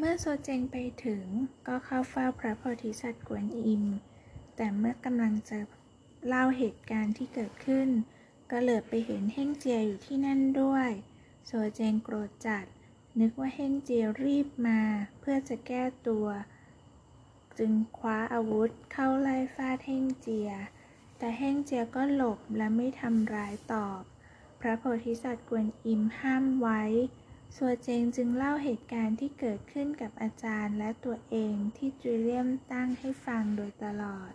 เมื่อโซเจงไปถึงก็เข้าเฝ้าพระโพธิสัตว์กวนอิม แต่เมื่อกำลังจะเล่าเหตุการณ์ที่เกิดขึ้น ก็เหลือไปเห็นเฮ่งเจียอยู่ที่นั่นด้วย โซเจงโกรธจัด นึกว่าเฮ่งเจียรีบมาเพื่อจะแก้ตัว จึงคว้าอาวุธเข้าไล่ฟาดเฮ่งเจีย แต่เฮ่งเจียก็หลบและไม่ทำร้ายตอบ พระโพธิสัตว์กวนอิมห้ามไว้ สัวเจงจึงเล่าเหตุการณ์ที่เกิดขึ้นกับอาจารย์และตัวเองที่จูเลียมตั้งให้ฟังโดยตลอด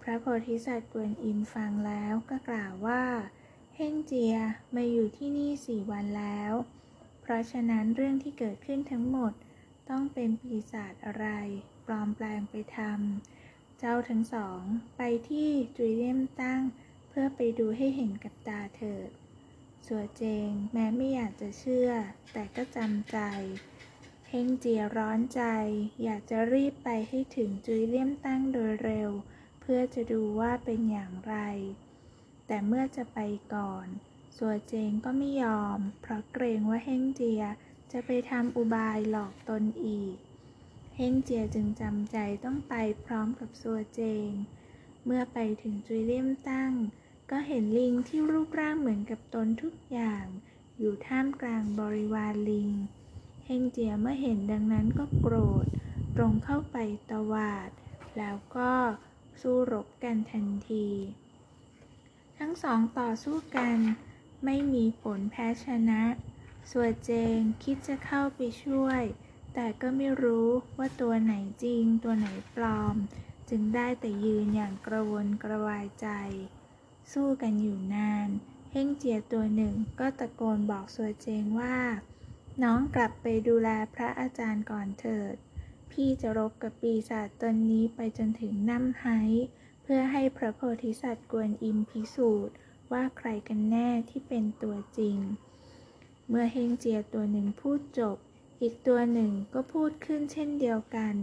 พระโพธิสัตว์กวนอิมฟังแล้วก็กล่าวว่า เฮงเจียมาอยู่ที่นี่สี่วันแล้ว เพราะฉะนั้นเรื่องที่เกิดขึ้นทั้งหมดต้องเป็นปีศาจอะไร ปลอมแปลงไปทำ เจ้าทั้งสอง ไปที่จูเลียมตั้ง เพื่อไปดูให้เห็นกับตาเถิด สัวเจง แม้ไม่อยากจะเชื่อ แต่ก็จำใจ เฮงเจียร้อนใจ อยากจะรีบไปให้ถึงจุยเลี่ยมตั้งโดยเร็ว เพื่อจะดูว่าเป็นอย่างไร แต่เมื่อจะไปก่อนสัวเจงก็ไม่ยอม เพราะเกรงว่าเฮงเจียจะไปทำอุบายหลอกตนอีก เฮงเจียจึงจำใจต้องไปพร้อมกับสัวเจง เมื่อไปถึงจุยเลี่ยมตั้ง ก็เห็นลิงที่รูปร่างเหมือนกับตนทุกอย่าง อยู่ท่ามกลางบริวารลิง เฮงเจียเมื่อเห็นดังนั้นก็โกรธ ตรงเข้าไปตวาด แล้วก็สู้รบกันทันที ทั้งสองต่อสู้กัน ไม่มีผลแพ้ชนะ ส่วนเจงคิดจะเข้าไปช่วย แต่ก็ไม่รู้ว่าตัวไหนจริงตัวไหนปลอม จึงได้แต่ยืนอย่างกระวนกระวายใจ สู้กันอยู่นาน เฮ่งเจียตัวหนึ่งก็ตะโกนบอกสัวเจงว่า น้องกลับไปดูแลพระอาจารย์ก่อนเถิด พี่จะรบกับปีศาจตนนี้ไปจนถึงน้ำไฮเพื่อให้พระโพธิสัตว์กวนอิมพิสูจน์ว่าใครกันแน่ที่เป็นตัวจริง เมื่อเฮงเจียตัวหนึ่งพูดจบ อีกตัวหนึ่งก็พูดขึ้นเช่นเดียวกัน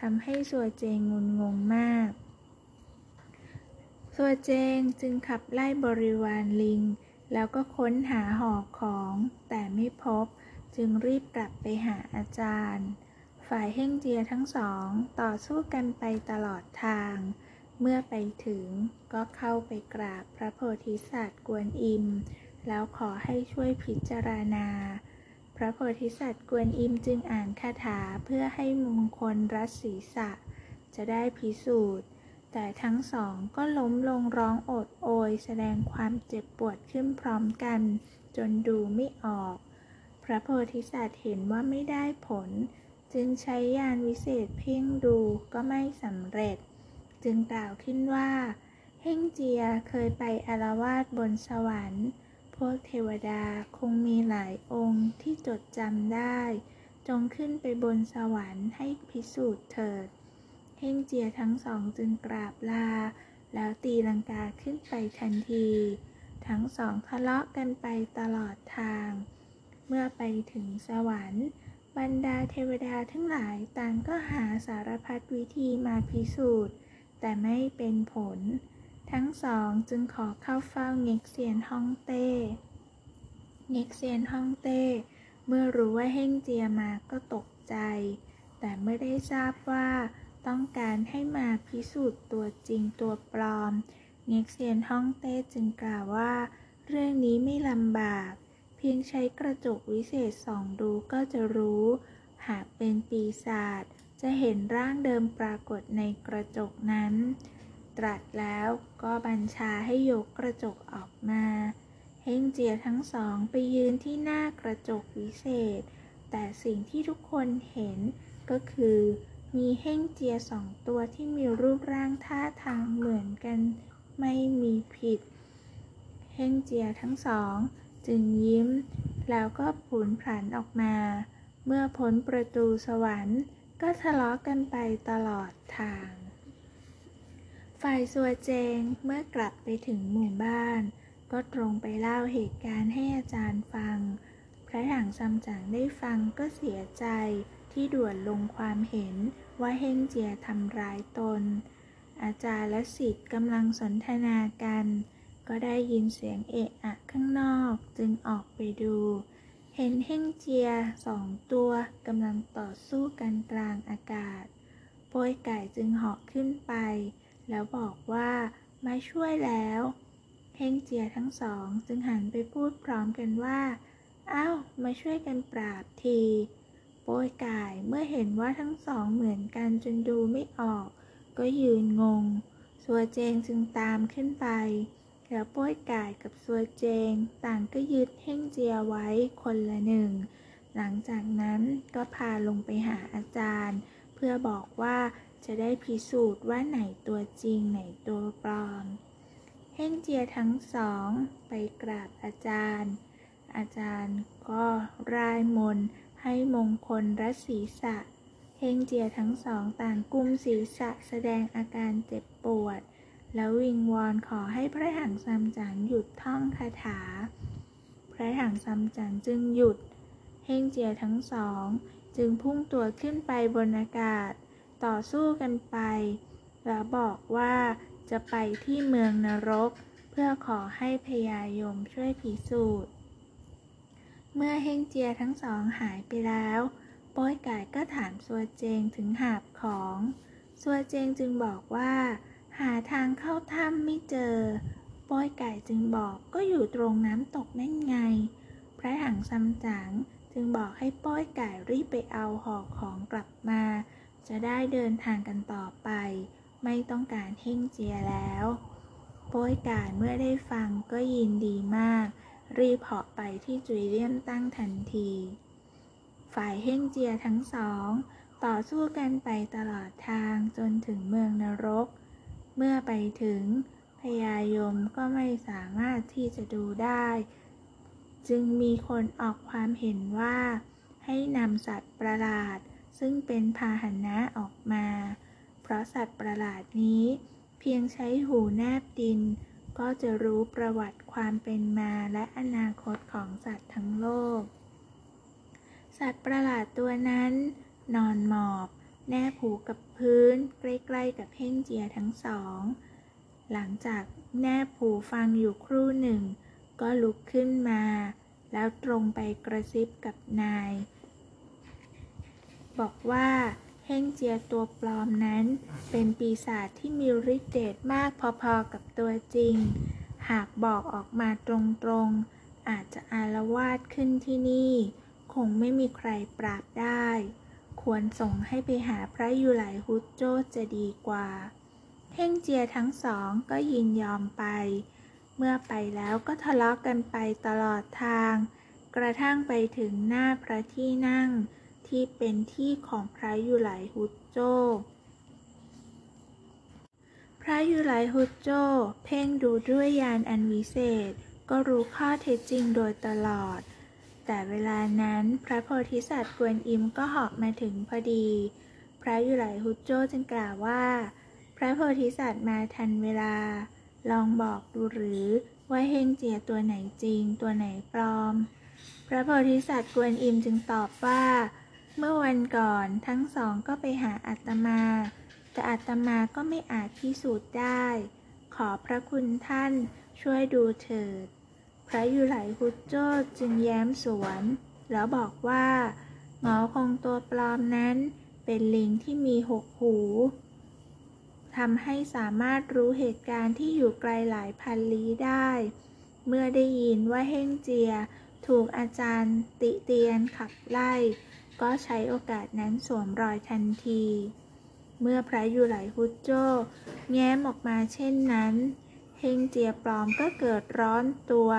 ทำให้สัวเจงงุนงงมาก ตัวเจงจึงขับไล่บริวารลิง แล้วก็ค้นหาหอกของแต่ไม่พบ จึงรีบกลับไปหาอาจารย์ ฝ่ายเฮ่งเจียทั้งสองต่อสู้กันไปตลอดทาง เมื่อไปถึงก็เข้าไปกราบพระโพธิสัตว์กวนอิม แล้วขอให้ช่วยพิจารณา พระโพธิสัตว์กวนอิมจึงอ่านคาถาเพื่อให้มงคลรัศศีษะ จะได้พิสูจน์ แต่ทั้งสองก็ล้มลงร้องโอดโอย แสดงความเจ็บปวดขึ้นพร้อมกัน จนดูไม่ออก พระโพธิสัตว์เห็นว่าไม่ได้ผล จึงใช้ยานวิเศษเพ่งดูก็ไม่สำเร็จ จึงกล่าวขึ้นว่า เฮ่งเจียเคยไปอารวาสบนสวรรค์ พวกเทวดาคงมีหลายองค์ที่จดจำได้ จงขึ้นไปบนสวรรค์ให้พิสูจน์เถิด เฮ่งเจียทั้งสองจึงกราบลา แล้วตีลังกาขึ้นไปทันที ทั้งสองทะเลาะกันไปตลอดทาง เมื่อไปถึงสวรรค์ บรรดาเทวดาทั้งหลายต่างก็หาสารพัดวิธีมาพิสูจน์ แต่ไม่เป็นผล ทั้งสองจึงขอเข้าเฝ้าเง็กเซียนฮ่องเต้เง็กเซียนฮ่องเต้ เมื่อรู้ว่าเฮ่งเจียมาก็ตกใจ แต่ไม่ได้ทราบว่า ต้องการให้มาพิสูจน์ตัวจริงตัวปลอม เง็กเซียนฮ่องเต้จึงกล่าวว่า เรื่องนี้ไม่ลำบาก เพียงใช้กระจกวิเศษส่องดูก็จะรู้ หากเป็นปีศาจจะเห็นร่างเดิมปรากฏในกระจกนั้น ตรัสแล้วก็บัญชาให้ยกกระจกออกมาเฮงเจียทั้งสองไปยืนที่หน้ากระจกวิเศษ แต่สิ่งที่ทุกคนเห็นก็คือ มีเฮ่งเจียสองตัวที่มีรูปร่างท่าทางเหมือนกันไม่มีผิด เฮ่งเจียทั้งสอง จึงยิ้ม แล้วก็ผุนผันออกมา เมื่อพ้นประตูสวรรค์ ก็ทะเลาะกันไปตลอดทาง ฝ่ายสัวเจงเมื่อกลับไปถึงหมู่บ้าน ก็ตรงไปเล่าเหตุการณ์ให้อาจารย์ฟัง พระถังซัมจั๋งได้ฟังก็เสียใจ ที่ด่วนลงความเห็นว่าเฮงเจียทำร้ายตน อาจารย์และศิษย์กำลังสนทนากัน ก็ได้ยินเสียงเอะอะข้างนอกจึงออกไปดู เห็นเฮงเจียสองตัวกำลังต่อสู้กันกลางอากาศโป้ยไก่จึงเหาะขึ้นไป แล้วบอกว่ามาช่วยแล้วเฮงเจียทั้งสองจึงหันไปพูดพร้อมกันว่า อ้าว มาช่วยกันปราบที โป้ยไก่เมื่อเห็นว่าทั้งสองเหมือนกันจนดูไม่ออก ก็ยืนงง สัวเจงจึงตามขึ้นไป แล้วโป้ยไก่กับสัวเจง ต่างก็ยึดเฮ่งเจียไว้คนละหนึ่ง หลังจากนั้นก็พาลงไปหาอาจารย์ เพื่อบอกว่าจะได้พิสูจน์ว่าไหนตัวจริงไหนตัวปลอม เฮ่งเจียทั้งสองไปกราบอาจารย์ อาจารย์ก็ร่ายมนต์ ให้มงคลรัศีษะเฮงเจียทั้งสองต่างกุมศีรษะแสดงอาการเจ็บปวด แล้ววิงวอนขอให้พระหังซัมจั๋งหยุดท่องคาถา พระหังซัมจั๋งจึงหยุด เฮงเจียทั้งสอง จึงพุ่งตัวขึ้นไปบนอากาศ ต่อสู้กันไป แล้วบอกว่าจะไปที่เมืองนรก เพื่อขอให้พญายมช่วยพิสูจน์ เมื่อเฮงเจียทั้งสองหายไปแล้ว โป้ยไก่ก็ถามสัวเจงถึงหาบของสัวเจงจึงบอกว่า หาทางเข้าถ้ำไม่เจอ โป้ยไก่จึงบอกก็อยู่ตรงน้ำตกนั่นไง พระหังซัมจั๋งจึงบอกให้โป้ยไก่รีบไปเอาห่อของกลับมา จะได้เดินทางกันต่อไป ไม่ต้องการเฮ่งเจียแล้ว โป้ยไก่เมื่อได้ฟังก็ยินดีมาก รีบเหาะไปที่จุยเลียมตั้งทันที ฝ่ายเฮ่งเจียทั้งสอง ต่อสู้กันไปตลอดทางจนถึงเมืองนรก เมื่อไปถึงพญายมก็ไม่สามารถที่จะดูได้ จึงมีคนออกความเห็นว่า ให้นำสัตว์ประหลาด ซึ่งเป็นพาหนะออกมา เพราะสัตว์ประหลาดนี้ เพียงใช้หูแนบดิน ก็จะรู้ประวัติความเป็นมาและอนาคตของสัตว์ทั้งโลก สัตว์ประหลาดตัวนั้น นอนหมอบ แนบหูกับพื้น ใกล้ๆกับเพ่งเจียทั้งสอง หลังจากแนบหูฟังอยู่ครู่หนึ่ง ก็ลุกขึ้นมา แล้วตรงไปกระซิบกับนาย บอกว่า เฮงเจียตัวปลอมนั้น เป็นปีศาจที่มีฤทธิ์เดชมากพอๆกับตัวจริง หากบอกออกมาตรงๆ อาจจะอารวาสขึ้นที่นี่ คงไม่มีใครปราบได้ ควรส่งให้ไปหาพระยูไหลฮุดโจจะดีกว่าเฮงเจียทั้งสองก็ยินยอมไป เมื่อไปแล้วก็ทะเลาะกันไปตลอดทาง กระทั่งไปถึงหน้าพระที่นั่ง ที่เป็นที่ของพระยูไหลฮุดโจ พระยูไหลฮุดโจ เพ่งดูด้วยญาณอันวิเศษ ก็รู้ข้อเท็จจริงโดยตลอด แต่เวลานั้นพระโพธิสัตว์กวนอิมก็หาะมาถึงพอดี พระยูไหลฮุดโจจึงกล่าวว่า พระโพธิสัตว์มาทันเวลา ลองบอกดูหรือว่าเฮงเจียตัวไหนจริงตัวไหนปลอม พระโพธิสัตว์กวนอิมจึงตอบว่า เมื่อวันก่อนทั้งสองก็ไปหาอาตมา แต่อาตมาก็ไม่อาจพิสูจน์ได้ ขอพระคุณท่านช่วยดูเถิด พระยุไหลฮุดโจจึงแย้มสวน แล้วบอกว่าหงอคงตัวปลอมนั้นเป็นลิงที่มีหกหูทำให้สามารถรู้เหตุการณ์ที่อยู่ไกลหลายพันลี้ได้ เมื่อได้ยินว่าเฮ่งเจียถูกอาจารย์ติเตียนขับไล่ ก็ใช้โอกาสนั้นสวมรอยทันที เมื่อพระยูไหลฮุดโจ้แง้มออกมาเช่นนั้น เฮงเจียปลอมก็เกิดร้อนตัว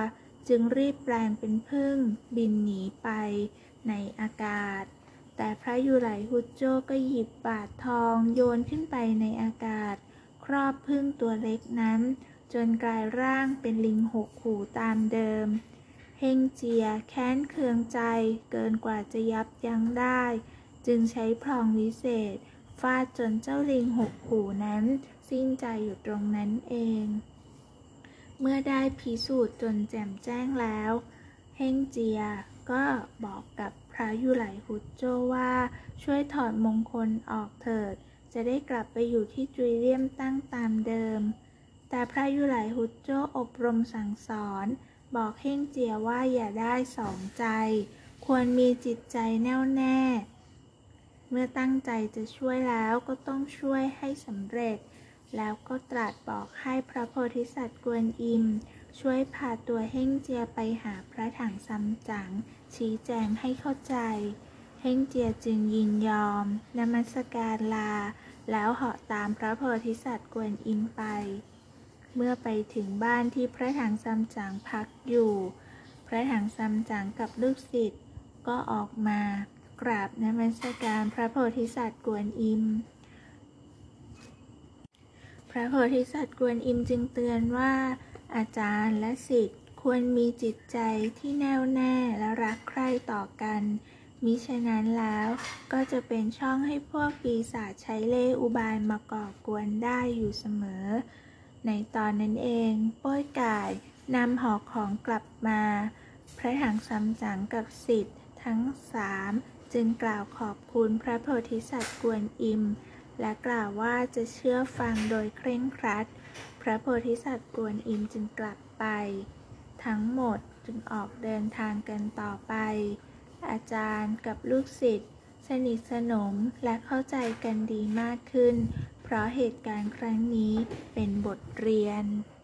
จึงรีบแปลงเป็นพึ่งบินหนีไปในอากาศ แต่พระยูไหลฮุดโจ้ก็หยิบบาททองโยนขึ้นไปในอากาศ ครอบพึ่งตัวเล็กนั้น จนกลายร่างเป็นลิงหกหูตามเดิม เฮงเจียแค้นเคืองใจเกินกว่าจะยับยั้งได้ จึงใช้พลองวิเศษฟาดจนเจ้าลิงหกหูนั้น สิ้นใจอยู่ตรงนั้นเอง เมื่อได้พิสูจน์จนแจ่มแจ้งแล้ว เฮงเจียก็บอกกับพระยุไหลฮุดโจว่าช่วยถอดมงคลออกเถิด จะได้กลับไปอยู่ที่จุยเลียมตั้งตามเดิม แต่พระยุไหลฮุดโจอบรมสั่งสอน บอกเฮ่งเจียว่าอย่าได้สองใจ ควรมีจิตใจแน่วแน่ เมื่อตั้งใจจะช่วยแล้วก็ต้องช่วยให้สำเร็จ แล้วก็ตรัสบอกให้พระโพธิสัตว์กวนอิม ช่วยพาตัวเฮ่งเจียไปหาพระถังซัมจั๋งชี้แจงให้เข้าใจ เฮ่งเจียจึงยินยอมนมัสการลา แล้วเหาะตามพระโพธิสัตว์กวนอิมไป เมื่อไปถึงบ้านที่พระถังซัมจั๋งพักอยู่ พระถังซัมจั๋งกับลูกศิษย์ก็ออกมากราบนมัสการพระโพธิสัตว์กวนอิม พระโพธิสัตว์กวนอิมจึงเตือนว่าอาจารย์และศิษย์ควรมีจิตใจที่แน่วแน่และรักใคร่ต่อกัน มิฉะนั้นแล้วก็จะเป็นช่องให้พวกปีศาจใช้เล่ห์อุบายมาก่อกวนได้อยู่เสมอ ในตอนนั้นเอง โป้ยก่ายนำหอของกลับมา พระถังซัมจังกับศิษย์ทั้งสามจึงกล่าวขอบคุณพระโพธิสัตว์กวนอิม และกล่าวว่าจะเชื่อฟังโดยเคร่งครัด พระโพธิสัตว์กวนอิมจึงกลับไป ทั้งหมดจึงออกเดินทางกันต่อไป อาจารย์กับลูกศิษย์สนิทสนมและเข้าใจกันดีมากขึ้น เพราะเหตุการณ์ครั้งนี้เป็นบทเรียน